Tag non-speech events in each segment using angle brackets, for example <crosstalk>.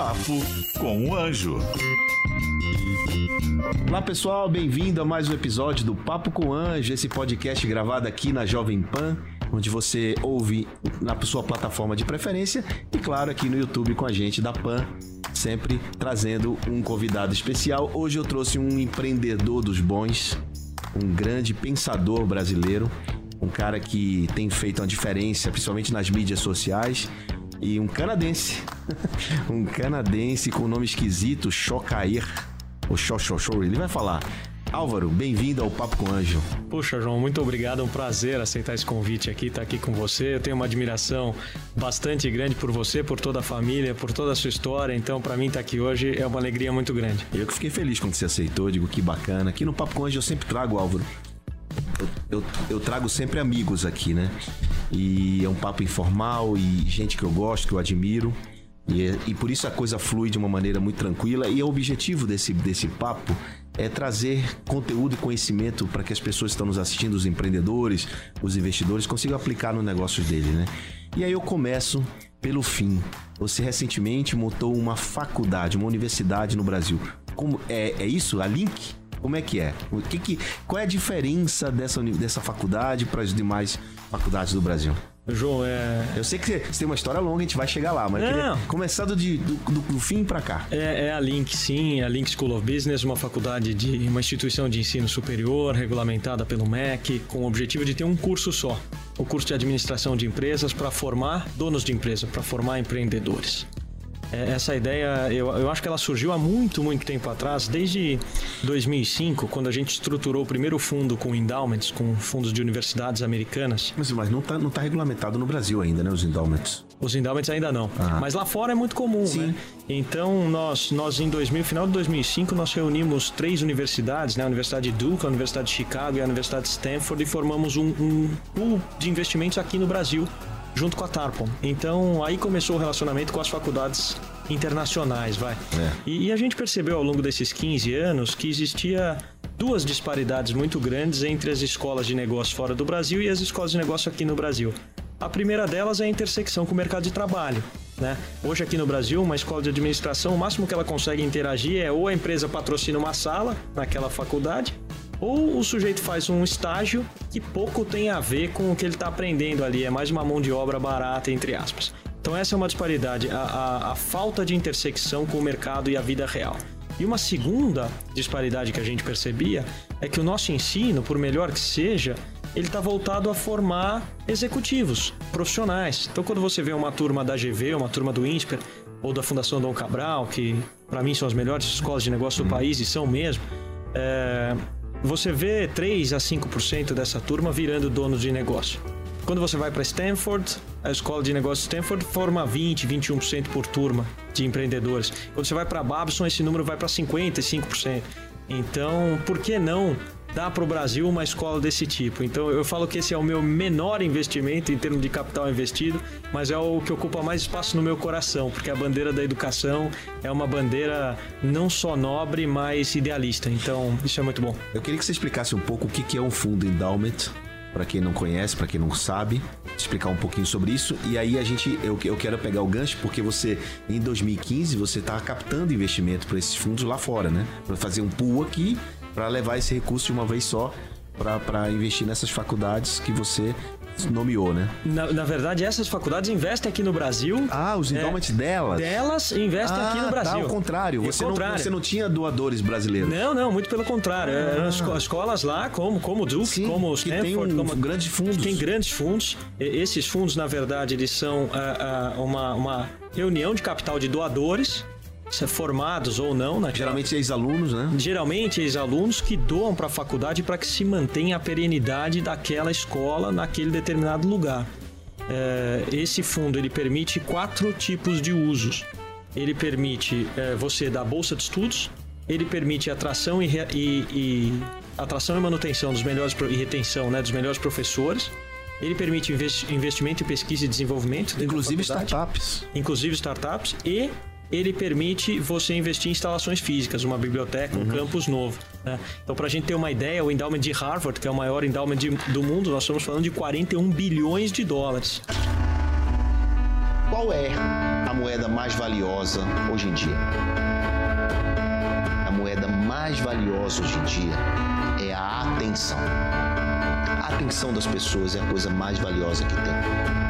Papo com o Anjo. Olá pessoal, bem-vindo a mais um episódio do Papo com o Anjo, esse podcast gravado aqui na Jovem Pan, onde você ouve na sua plataforma de preferência e claro aqui no YouTube com a gente da Pan, sempre trazendo um convidado especial. Hoje eu trouxe um empreendedor dos bons, um grande pensador brasileiro, um cara que tem feito uma diferença, principalmente nas mídias sociais, e um canadense. <laughs> um canadense com nome esquisito, Chocair, ou Xoxoxo, ele vai falar. Álvaro, bem-vindo ao Papo com Anjo. Puxa, João, muito obrigado. É um prazer aceitar esse convite aqui, estar aqui com você. Eu tenho uma admiração bastante grande por você, por toda a família, por toda a sua história. Então, para mim, estar aqui hoje é uma alegria muito grande. Eu que fiquei feliz quando você aceitou, digo que bacana. Aqui no Papo com Anjo eu sempre trago, Álvaro. Eu, eu, eu trago sempre amigos aqui, né? E é um papo informal e gente que eu gosto, que eu admiro. E, e por isso a coisa flui de uma maneira muito tranquila. E o objetivo desse, desse papo é trazer conteúdo e conhecimento para que as pessoas que estão nos assistindo, os empreendedores, os investidores, consigam aplicar no negócio dele, né? E aí eu começo pelo fim. Você recentemente montou uma faculdade, uma universidade no Brasil. Como é, é isso? A Link? Como é que é? O que que, qual é a diferença dessa, dessa faculdade para as demais faculdades do Brasil? João, é. Eu sei que você tem uma história longa, a gente vai chegar lá, mas Não. começando de, do, do, do fim para cá. É, é a Link, sim, a Link School of Business, uma faculdade de uma instituição de ensino superior, regulamentada pelo MEC, com o objetivo de ter um curso só, o curso de administração de empresas para formar donos de empresa, para formar empreendedores. É, essa ideia, eu, eu acho que ela surgiu há muito, muito tempo atrás, desde 2005, quando a gente estruturou o primeiro fundo com endowments, com fundos de universidades americanas. Mas, mas não está não tá regulamentado no Brasil ainda, né, os endowments? Os endowments ainda não. Ah. Mas lá fora é muito comum, Sim. né? Então, nós, nós em 2000, final de 2005, nós reunimos três universidades, né? A Universidade de Duke, a Universidade de Chicago e a Universidade de Stanford e formamos um, um pool de investimentos aqui no Brasil, junto com a Tarpon. Então, aí começou o relacionamento com as faculdades internacionais, vai. É. E, e a gente percebeu ao longo desses 15 anos que existia duas disparidades muito grandes entre as escolas de negócio fora do Brasil e as escolas de negócio aqui no Brasil. A primeira delas é a intersecção com o mercado de trabalho. Né? Hoje aqui no Brasil, uma escola de administração, o máximo que ela consegue interagir é ou a empresa patrocina uma sala naquela faculdade, ou o sujeito faz um estágio que pouco tem a ver com o que ele está aprendendo ali, é mais uma mão de obra barata, entre aspas. Então essa é uma disparidade, a, a, a falta de intersecção com o mercado e a vida real. E uma segunda disparidade que a gente percebia é que o nosso ensino, por melhor que seja, ele está voltado a formar executivos, profissionais. Então, quando você vê uma turma da GV, uma turma do INSPER ou da Fundação Dom Cabral, que para mim são as melhores escolas de negócio do país e são mesmo, é, você vê 3 a 5% dessa turma virando donos de negócio. Quando você vai para Stanford, a escola de negócios Stanford forma 20, 21% por turma de empreendedores. Quando você vai para Babson, esse número vai para 55%. Então, por que não dar para o Brasil uma escola desse tipo? Então, eu falo que esse é o meu menor investimento em termos de capital investido, mas é o que ocupa mais espaço no meu coração, porque a bandeira da educação é uma bandeira não só nobre, mas idealista. Então, isso é muito bom. Eu queria que você explicasse um pouco o que é um fundo endowment, para quem não conhece, para quem não sabe, explicar um pouquinho sobre isso. E aí a gente, eu, eu quero pegar o gancho porque você, em 2015, você está captando investimento para esses fundos lá fora, né? Para fazer um pool aqui, para levar esse recurso de uma vez só para investir nessas faculdades que você nomeou, né? Na, na verdade, essas faculdades investem aqui no Brasil. Ah, os endowments delas. Delas investem ah, aqui no Brasil. Tá, ao contrário. É Você, contrário. Não, você não tinha doadores brasileiros. Não, não, muito pelo contrário. Eram esco- escolas lá, como, como o Duke, Sim, como o que Stanford, tem um- como grandes fundos. que tem grandes fundos. E- Esses fundos, na verdade, eles são ah, ah, uma, uma reunião de capital de doadores, formados ou não, né? Geralmente ex-alunos, né? geralmente ex-alunos que doam para a faculdade para que se mantenha a perenidade daquela escola naquele determinado lugar. É, esse fundo ele permite quatro tipos de usos. Ele permite é, você dar bolsa de estudos, ele permite atração e, e- e- atração e manutenção dos melhores e retenção né, dos melhores professores. Ele permite investi- investimento em pesquisa e desenvolvimento, Inclusive startups. inclusive startups, e ele permite você investir em instalações físicas, uma biblioteca, um campus novo. né? Então, para a gente ter uma ideia, o endowment de Harvard, que é o maior endowment de- do mundo, nós estamos falando de 41 bilhões de dólares. Qual é a moeda mais valiosa hoje em dia? A moeda mais valiosa hoje em dia é a atenção. A atenção das pessoas é a coisa mais valiosa que tem.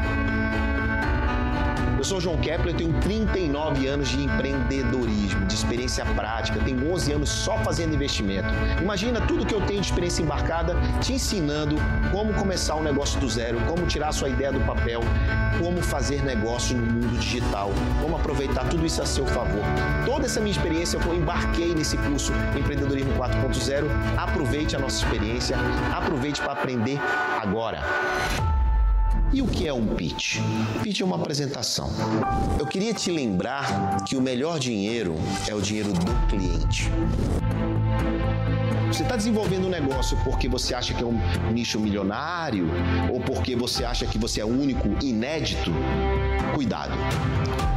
Eu sou João Kepler, tenho 39 anos de empreendedorismo, de experiência prática, tenho 11 anos só fazendo investimento. Imagina tudo que eu tenho de experiência embarcada te ensinando como começar um negócio do zero, como tirar sua ideia do papel, como fazer negócio no mundo digital, como aproveitar tudo isso a seu favor. Toda essa minha experiência eu embarquei nesse curso Empreendedorismo 4.0. Aproveite a nossa experiência, aproveite para aprender agora. E o que é um pitch? Pitch é uma apresentação. Eu queria te lembrar que o melhor dinheiro é o dinheiro do cliente. Você está desenvolvendo um negócio porque você acha que é um nicho milionário ou porque você acha que você é único, inédito? Cuidado.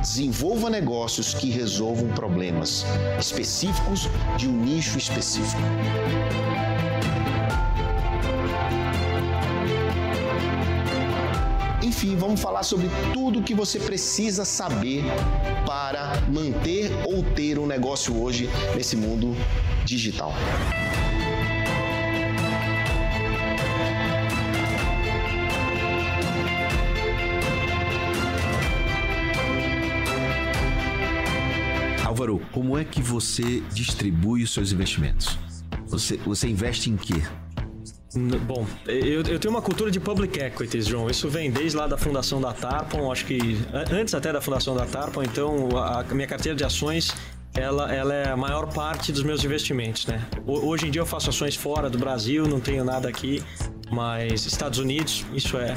Desenvolva negócios que resolvam problemas específicos de um nicho específico. Enfim, vamos falar sobre tudo que você precisa saber para manter ou ter um negócio hoje nesse mundo digital. Álvaro, como é que você distribui os seus investimentos? Você, você investe em quê? Bom, eu, eu, tenho uma cultura de public equities, João. Isso vem desde lá da fundação da Tarpon, acho que antes até da fundação da Tarpon. Então, a, a minha carteira de ações ela, ela é a maior parte dos meus investimentos, né? Hoje em dia eu faço ações fora do Brasil, não tenho nada aqui, mas Estados Unidos, isso é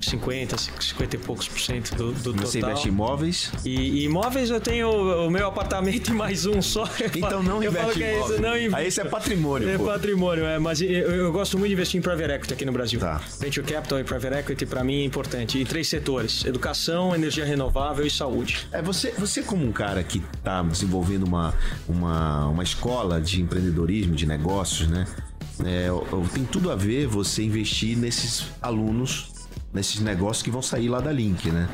50, 50 e poucos por cento do, do Você total. investe em imóveis? E, e, imóveis eu tenho o, meu apartamento e mais um só. Então não <laughs> eu investe em imóveis. É isso, não inv... Aí esse é patrimônio. É pô. patrimônio, é. Mas eu, eu, gosto muito de investir em private equity aqui no Brasil. Tá. Venture capital e private equity para mim é importante. Em três setores: educação, energia renovável e saúde. É você, você como um cara que está desenvolvendo uma, uma, uma escola de empreendedorismo, de negócios, né? É, tem tudo a ver você investir nesses alunos nesses negócios que vão sair lá da Link, né?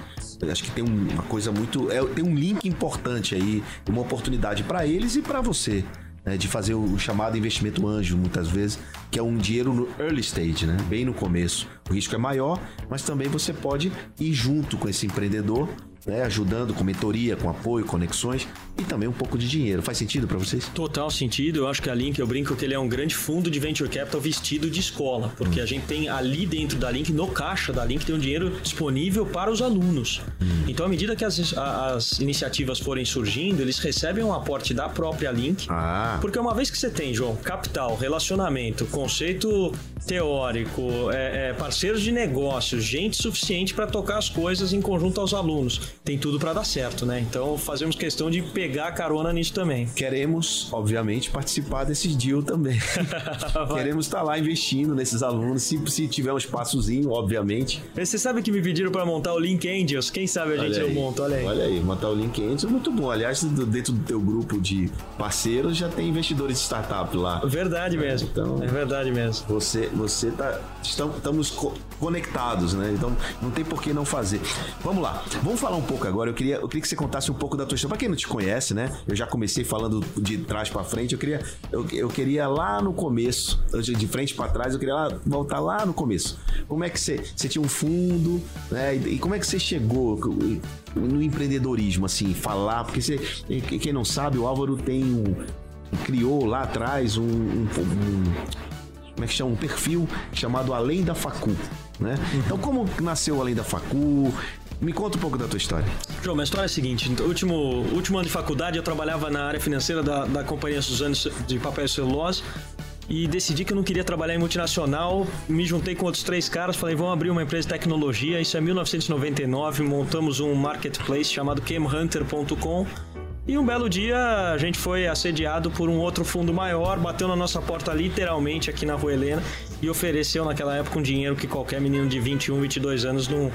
Acho que tem uma coisa muito. É, tem um link importante aí, uma oportunidade para eles e para você. Né, de fazer o chamado investimento anjo, muitas vezes, que é um dinheiro no early stage, né? Bem no começo. O risco é maior, mas também você pode ir junto com esse empreendedor né, ajudando com mentoria, com apoio, conexões e também um pouco de dinheiro. Faz sentido para vocês? Total sentido. Eu acho que a Link, eu brinco que ele é um grande fundo de venture capital vestido de escola, porque hum. a gente tem ali dentro da Link, no caixa da Link, tem um dinheiro disponível para os alunos. Hum. Então, à medida que as, as iniciativas forem surgindo, eles recebem um aporte da própria Link. Ah. Porque uma vez que você tem, João, capital, relacionamento, conceito teórico, é, é, parceiros de negócios, gente suficiente para tocar as coisas em conjunto aos alunos tem tudo para dar certo, né? Então fazemos questão de pegar carona nisso também. Queremos, obviamente, participar desses deal também. <laughs> Queremos estar tá lá investindo nesses alunos, se, se tiver um espaçozinho, obviamente. Você sabe que me pediram para montar o Link Angels? Quem sabe a gente não monta, olha aí. Olha aí, montar o Link Angels é muito bom. Aliás, dentro do teu grupo de parceiros já tem investidores de startup lá. Verdade mesmo. Então, é verdade mesmo. Você, você tá, estamos conectados, né? Então não tem por que não fazer. Vamos lá, vamos falar um pouco agora. Eu queria, eu queria que você contasse um pouco da tua história. Pra quem não te conhece, né? Eu já comecei falando de trás para frente. Eu queria, eu, eu queria lá no começo, de frente para trás, eu queria lá, voltar lá no começo. Como é que você, você tinha um fundo, né? E, e como é que você chegou no empreendedorismo, assim, falar? Porque você, quem não sabe, o Álvaro tem um, criou lá atrás um, um, um como é que chama? Um perfil chamado Além da Facu. Né? Então, como nasceu Além da Facu? Me conta um pouco da tua história. João, minha história é a seguinte: último, último ano de faculdade, eu trabalhava na área financeira da, da companhia Suzano de papel e celulose e decidi que eu não queria trabalhar em multinacional. Me juntei com outros três caras, falei, vamos abrir uma empresa de tecnologia. Isso é 1999, montamos um marketplace chamado camhunter.com. E um belo dia a gente foi assediado por um outro fundo maior, bateu na nossa porta literalmente aqui na Rua Helena e ofereceu naquela época um dinheiro que qualquer menino de 21, 22 anos não,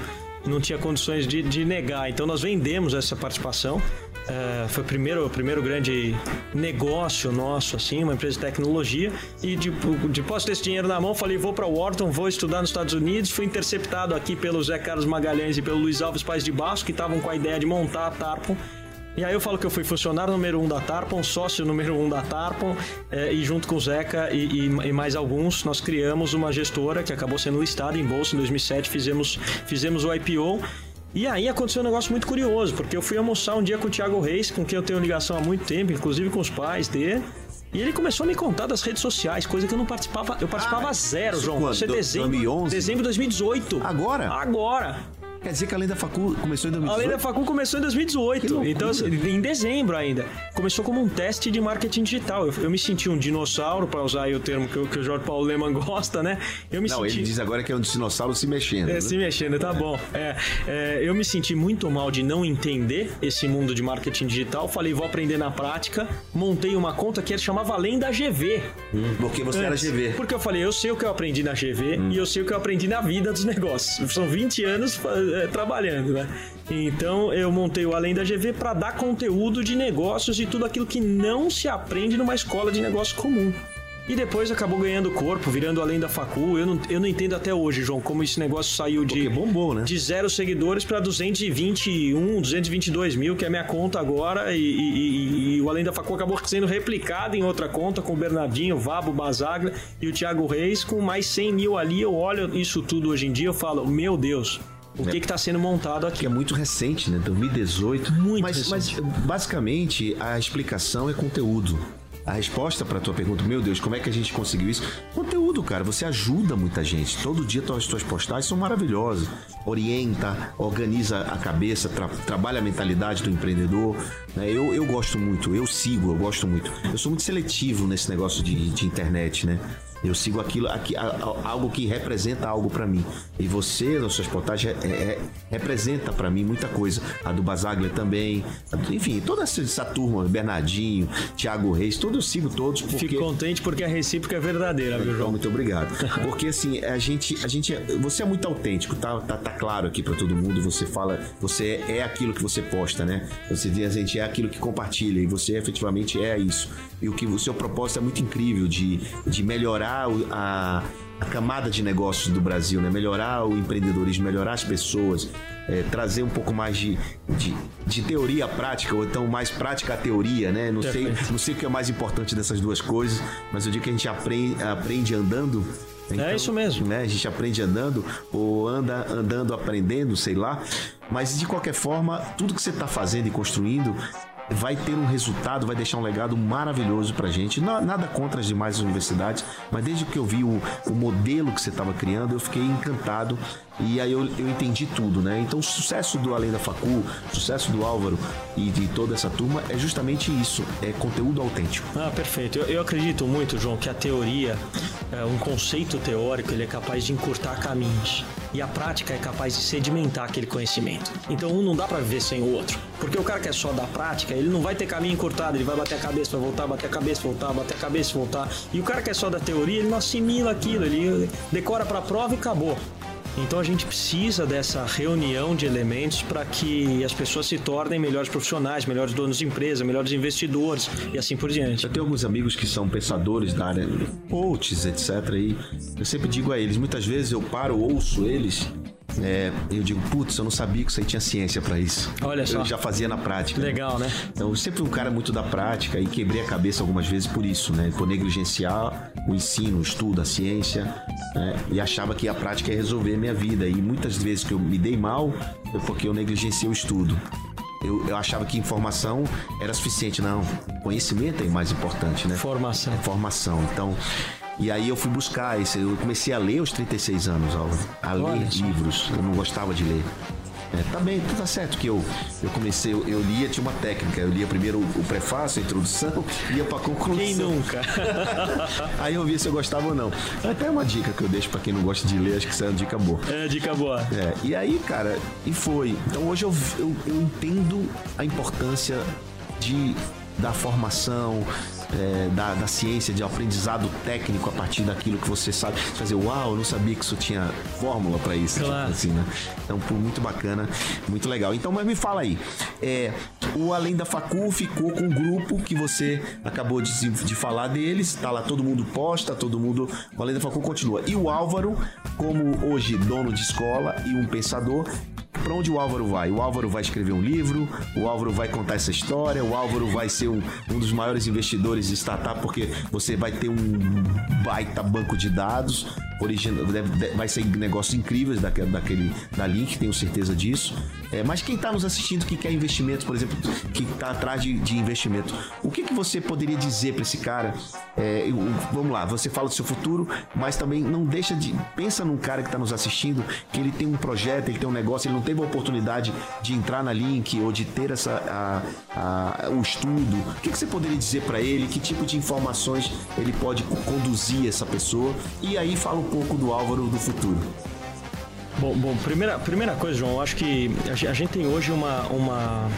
não tinha condições de, de negar. Então nós vendemos essa participação É, foi o primeiro, o primeiro grande negócio nosso, assim, uma empresa de tecnologia. E de, de posse desse dinheiro na mão, falei, vou para Wharton, vou estudar nos Estados Unidos. Fui interceptado aqui pelo Zé Carlos Magalhães e pelo Luiz Alves Pais de Baixo, que estavam com a ideia de montar a Tarpon. E aí eu falo que eu fui funcionário número um da Tarpon, sócio número um da Tarpon, é, e junto com o Zeca e, e, e, mais alguns, nós criamos uma gestora que acabou sendo listada em bolsa em 2007, fizemos, fizemos o IPO. E aí aconteceu um negócio muito curioso, porque eu fui almoçar um dia com o Thiago Reis, com quem eu tenho ligação há muito tempo, inclusive com os pais dele. E ele começou a me contar das redes sociais, coisa que eu não participava. Eu participava ah, zero, João. Quando? Você dezembro, 2011? dezembro de 2018. Agora? Agora. Quer dizer que a Lei da Facu começou em 2018? A Lei da Facu começou em 2018. Então, assim, em dezembro ainda. Começou como um teste de marketing digital. Eu, eu me senti um dinossauro, para usar o termo que, que, o Jorge Paulo Leman <laughs> gosta, né? Eu me Não, senti... ele diz agora que é um dinossauro se mexendo. É, né? se mexendo, tá bom. É, é, eu me senti muito mal de não entender esse mundo de marketing digital. Falei, vou aprender na prática. Montei uma conta que chamava Além da GV. Hum, porque você Antes. era GV. Porque eu falei, eu sei o que eu aprendi na GV Hum. e eu sei o que eu aprendi na vida dos negócios. São 20 anos é, trabalhando, né? Então eu montei o Além da GV para dar conteúdo de negócios e tudo aquilo que não se aprende numa escola de negócio comum. E depois acabou ganhando corpo, virando além da facu. Eu não, eu não entendo até hoje, João, como esse negócio saiu de, Porque bombou, né? de zero seguidores para 221, 222 mil, que é a minha conta agora. E, e- e- e o Além da Facu acabou sendo replicado em outra conta com o Bernardinho, o Vabo, o Basaglia e o Thiago Reis, com mais 100 mil ali. Eu olho isso tudo hoje em dia eu falo, meu Deus, o que está sendo montado aqui? Que é muito recente, né? 2018. Muito mas, recente. mas basicamente a explicação é conteúdo. A resposta para tua pergunta, meu Deus, como é que a gente conseguiu isso? Conteúdo, cara. Você ajuda muita gente. Todo dia tuas, tuas postagens são maravilhosas. Orienta, organiza a cabeça, tra- trabalha a mentalidade do empreendedor. Né? Eu, eu gosto muito, eu sigo, eu gosto muito. Eu sou muito seletivo nesse negócio de, de internet, né? Eu sigo aquilo, aqui, algo que representa algo pra mim. E você, nas suas postagens, é- é- representa pra mim muita coisa. A do Basaglia também. Enfim, toda essa, essa turma, Bernardinho, Thiago Reis, todos eu sigo todos. Porque... Fico contente porque a recíproca é verdadeira, viu, Então, João? muito obrigado. <laughs> Porque assim, a gente, a gente, você é muito autêntico, tá, tá, tá claro aqui pra todo mundo. Você fala, você é aquilo que você posta, né? Você diz, a gente é aquilo que compartilha e você efetivamente é isso. E o que o seu propósito é muito incrível de, de melhorar a, a camada de negócios do Brasil, né? Melhorar o empreendedorismo, melhorar as pessoas. é, trazer um pouco mais de, de, de teoria à prática, ou então mais prática à teoria, né? Não sei, não sei o que é mais importante dessas duas coisas, mas eu digo que a gente aprende, aprende andando. Então, isso mesmo. Né? A gente aprende andando, ou anda andando aprendendo, sei lá. Mas de qualquer forma, tudo que você está fazendo e construindo vai ter um resultado, vai deixar um legado maravilhoso pra gente. Na- Nada contra as demais universidades, mas desde que eu vi o, o modelo que você estava criando, eu fiquei encantado e aí eu, eu entendi tudo, né? Então o sucesso do Além da Facu, o sucesso do Álvaro e de toda essa turma é justamente isso, é conteúdo autêntico. Ah, perfeito. Eu, eu acredito muito, João, que a teoria, é, um conceito teórico, ele é capaz de encurtar caminhos. E a prática é capaz de sedimentar aquele conhecimento. Então um não dá pra viver sem o outro. Porque o cara que é só da prática, ele não vai ter caminho encurtado, ele vai bater a cabeça, vai voltar, bater a cabeça, voltar, bater a cabeça, voltar. E o cara que é só da teoria, ele não assimila aquilo, ele decora pra prova e acabou. Então a gente precisa dessa reunião de elementos para que as pessoas se tornem melhores profissionais, melhores donos de empresa, melhores investidores e assim por diante. Eu tenho alguns amigos que são pensadores da área, coaches, etc. E eu sempre digo a eles, muitas vezes eu paro, ouço eles, é, eu digo, putz, eu não sabia que isso aí tinha ciência para isso. Olha só. Eu já fazia na prática. né? Legal, né? Então, eu sempre fui um cara muito da prática e quebrei a cabeça algumas vezes por isso, né? Por negligenciar o ensino, o estudo, a ciência, né? E achava que a prática ia resolver a minha vida. E muitas vezes que eu me dei mal foi porque eu negligenciei o estudo. Eu, eu achava que informação era suficiente. Não, conhecimento é mais importante, né? Formação. Formação. Então, e aí eu fui buscar esse. Eu comecei a ler aos 36 anos, Álvaro. A Olha ler livros. Eu não gostava de ler. É, tá bem, tá certo que eu, eu comecei, eu, eu lia, tinha uma técnica. Eu lia primeiro o, o prefácio, a introdução, <laughs> ia pra conclusão. Quem nunca? <laughs> Aí eu via se eu gostava ou não. Até uma dica que eu deixo pra quem não gosta de ler, acho que isso é uma dica boa. É, dica boa. É, e aí, cara, e foi. Então hoje eu, eu, eu entendo a importância de da formação, é, da, da ciência, de aprendizado técnico a partir daquilo que você sabe. Você fazer, uau, eu não sabia que isso tinha fórmula para isso. tipo Claro. assim, né? Então, pô, muito bacana, muito legal. Então, mas me fala aí, é, o Além da Facu ficou com um grupo que você acabou de, de falar deles, tá lá, todo mundo posta, todo mundo. O Além da Facu continua. E o Álvaro, como hoje dono de escola e um pensador, Pra onde o Álvaro vai? O Álvaro vai escrever um livro, o Álvaro vai contar essa história, o Álvaro vai ser um, um dos maiores investidores de startup, porque você vai ter um baita banco de dados, deve- vai ser negócios incríveis daquele, daquele, da Link, tenho certeza disso. É, mas quem está nos assistindo que quer investimentos, por exemplo, que está atrás de, de investimento, o que, que você poderia dizer para esse cara? É, o- vamos lá, você fala do seu futuro, mas também não deixa de. Pensa num cara que está nos assistindo, que ele tem um projeto, ele tem um negócio, ele não teve a oportunidade de entrar na Link ou de ter essa, a- a- o estudo. O que, que você poderia dizer para ele? Que tipo de informações ele pode co- conduzir essa pessoa? E aí fala um pouco do Álvaro do futuro. Bom, bom primeira, primeira coisa, João, eu acho que a gen- a gente tem hoje uma, uma,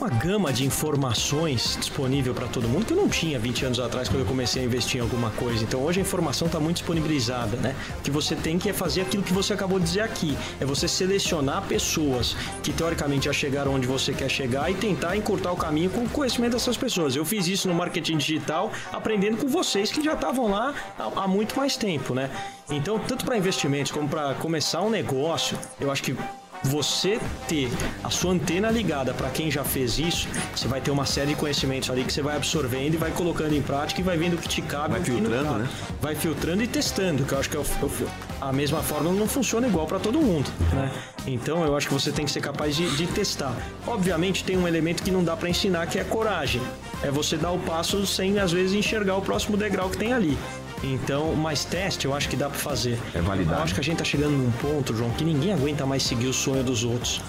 uma gama de informações disponível para todo mundo que eu não tinha 20 anos atrás quando eu comecei a investir em alguma coisa. Então hoje a informação está muito disponibilizada, né? O que você tem que é fazer aquilo que você acabou de dizer aqui, é você selecionar pessoas que teoricamente já chegaram onde você quer chegar e tentar encurtar o caminho com o conhecimento dessas pessoas. Eu fiz isso no marketing digital, aprendendo com vocês que já estavam lá há, muito mais tempo, né? Então, tanto para investimentos como para começar um negócio, eu acho que você ter a sua antena ligada para quem já fez isso, você vai ter uma série de conhecimentos ali que você vai absorvendo e vai colocando em prática e vai vendo o que te cabe Vai filtrando, cabe. né? Vai filtrando e testando, que eu acho que é o, a mesma forma não funciona igual para todo mundo, né? Então eu acho que você tem que ser capaz de, de testar. Obviamente tem um elemento que não dá para ensinar que é coragem. É você dar o passo sem às vezes enxergar o próximo degrau que tem ali. Então, mais teste eu acho que dá para fazer. É validar, Eu acho que a gente tá chegando num ponto, João, que ninguém aguenta mais seguir o sonho dos outros.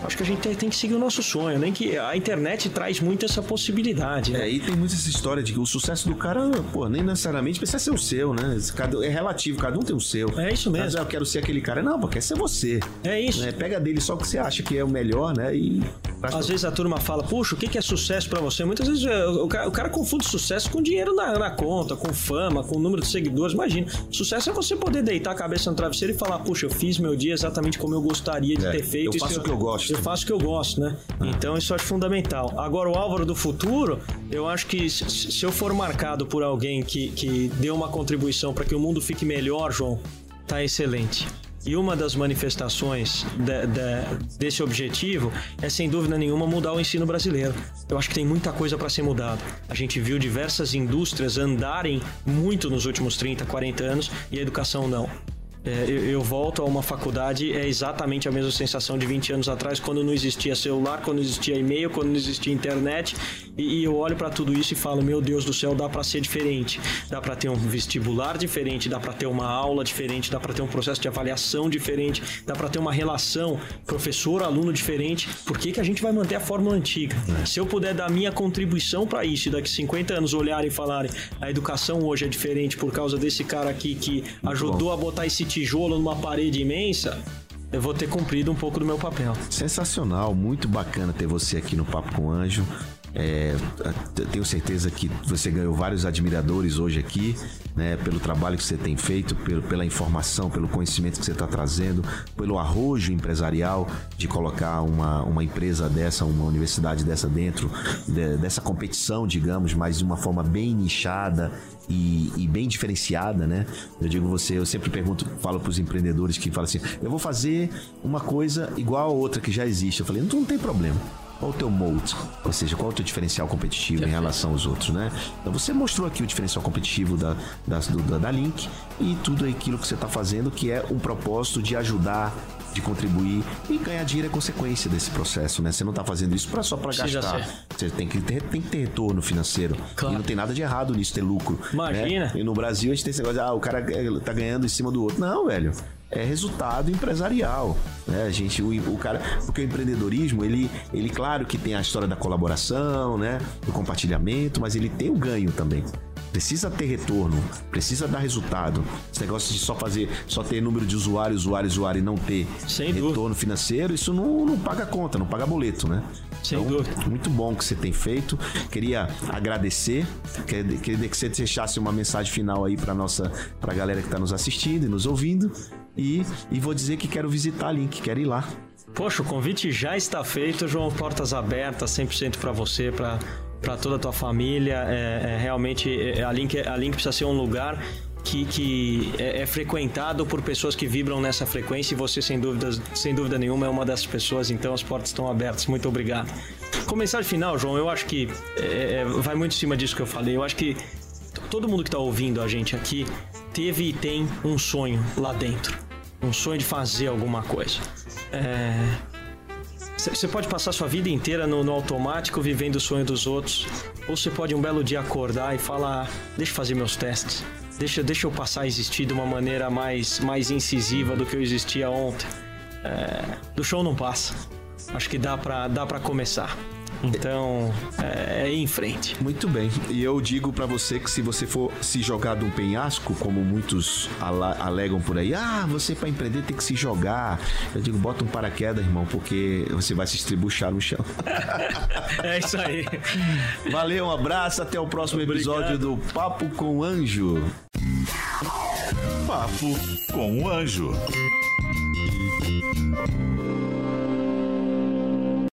Eu acho que a gente tem, que seguir o nosso sonho, nem que a internet traz muito essa possibilidade, né? É, e tem muito essa história de que o sucesso do cara, pô, nem necessariamente precisa ser o seu, né? Cada- É relativo, cada um tem o seu. É isso mesmo. Mas, ah, eu quero ser aquele cara. Não, quer ser você. É isso. Né? Pega dele só o que você acha que é o melhor, né? E. Às vezes a turma fala, puxa, o que é sucesso pra você? Muitas vezes é, o cara, o cara confunde sucesso com dinheiro na, na conta, com fama, com número de seguidores. Imagina, sucesso é você poder deitar a cabeça no travesseiro e falar, puxa, eu fiz meu dia exatamente como eu gostaria de É, ter feito. eu faço o que eu gosto. Eu faço o que eu gosto, né? Então isso eu acho fundamental. Agora, o Álvaro do futuro, eu acho que se, se eu for marcado por alguém que, que deu uma contribuição para que o mundo fique melhor, João, tá excelente. E uma das manifestações de- de- desse objetivo é, sem dúvida nenhuma, mudar o ensino brasileiro. Eu acho que tem muita coisa para ser mudada. A gente viu diversas indústrias andarem muito nos últimos 30, 40 anos e a educação não. É, eu, eu volto a uma faculdade, é exatamente a mesma sensação de 20 anos atrás, quando não existia celular, quando não existia e-mail, quando não existia internet. E, e eu olho para tudo isso e falo: Meu Deus do céu, dá para ser diferente. Dá para ter um vestibular diferente, dá para ter uma aula diferente, dá para ter um processo de avaliação diferente, dá para ter uma relação professor-aluno diferente. Por que, que a gente vai manter a fórmula antiga? Se eu puder dar minha contribuição para isso e daqui 50 anos olharem e falarem: A educação hoje é diferente por causa desse cara aqui que ajudou a botar esse tijolo numa parede imensa, eu vou ter cumprido um pouco do meu papel. Sensacional, muito bacana ter você aqui no Papo com Anjo. É, tenho certeza que você ganhou vários admiradores hoje aqui, né? Pelo trabalho que você tem feito, pelo, pela informação, pelo conhecimento que você está trazendo, pelo arrojo empresarial de colocar uma, uma empresa dessa, uma universidade dessa dentro de- dessa competição, digamos, mas de uma forma bem nichada e, e bem diferenciada, né? Eu digo você, eu sempre pergunto, falo para os empreendedores que falam assim, eu vou fazer uma coisa igual a outra que já existe. Eu falei, não, não tem problema. Qual o teu mold? Ou seja, qual o teu diferencial competitivo em relação aos outros, né? Então você mostrou aqui o diferencial competitivo da, da, do- da, da Link e tudo aquilo que você está fazendo, que é um propósito de ajudar, de contribuir e ganhar dinheiro é consequência desse processo, né? Você não está fazendo isso pra, só para gastar. ser. Você tem que, ter, tem que ter retorno financeiro. Claro. E não tem nada de errado nisso, ter lucro. Imagina. né? E no Brasil a gente tem esse negócio de, ah, o cara eh, tá ganhando em cima do outro. Não, velho. É resultado empresarial, né? A gente, o, o cara, porque o empreendedorismo, ele, ele claro que tem a história da colaboração, né? Do compartilhamento, mas ele tem o ganho também. Precisa ter retorno, precisa dar resultado. Esse negócio de só fazer, só ter número de usuário, usuário, usuário e não ter Sem retorno dúvida. financeiro, isso não, não paga conta, não paga boleto, né? Sem Então, dúvida. Muito bom que você tem feito. Queria agradecer, queria que você deixasse uma mensagem final aí para nossa, pra galera que tá nos assistindo e nos ouvindo. E, e vou dizer que quero visitar a Link, quero ir lá. Poxa, o convite já está feito, João. Portas abertas 100% para você, para toda a tua família. É, é, realmente, é, a, Link, a Link precisa ser um lugar que, que é, é frequentado por pessoas que vibram nessa frequência e você, sem dúvida, sem dúvida nenhuma, é uma dessas pessoas. Então, as portas estão abertas. Muito obrigado. Com mensagem final, João, eu acho que é, é, vai muito em cima disso que eu falei. Eu acho que todo mundo que está ouvindo a gente aqui teve e tem um sonho lá dentro. Um sonho de fazer alguma coisa. É, você pode passar sua vida inteira no, no automático, vivendo o sonho dos outros. Ou você pode um belo dia acordar e falar: deixa eu fazer meus testes. Deixa, deixa eu passar a existir de uma maneira mais, mais incisiva do que eu existia ontem. É, do show não passa. Acho que dá pra, dá pra começar. Então, é, é ir em frente. Muito bem. E eu digo pra você que se você for se jogar de um penhasco, como muitos alegam por aí, ah, você pra empreender tem que se jogar. Eu digo, bota um paraquedas, irmão, porque você vai se estribuchar no chão. <laughs> É isso aí. Valeu, um abraço, até o próximo episódio do Papo com Anjo. Papo com o Anjo.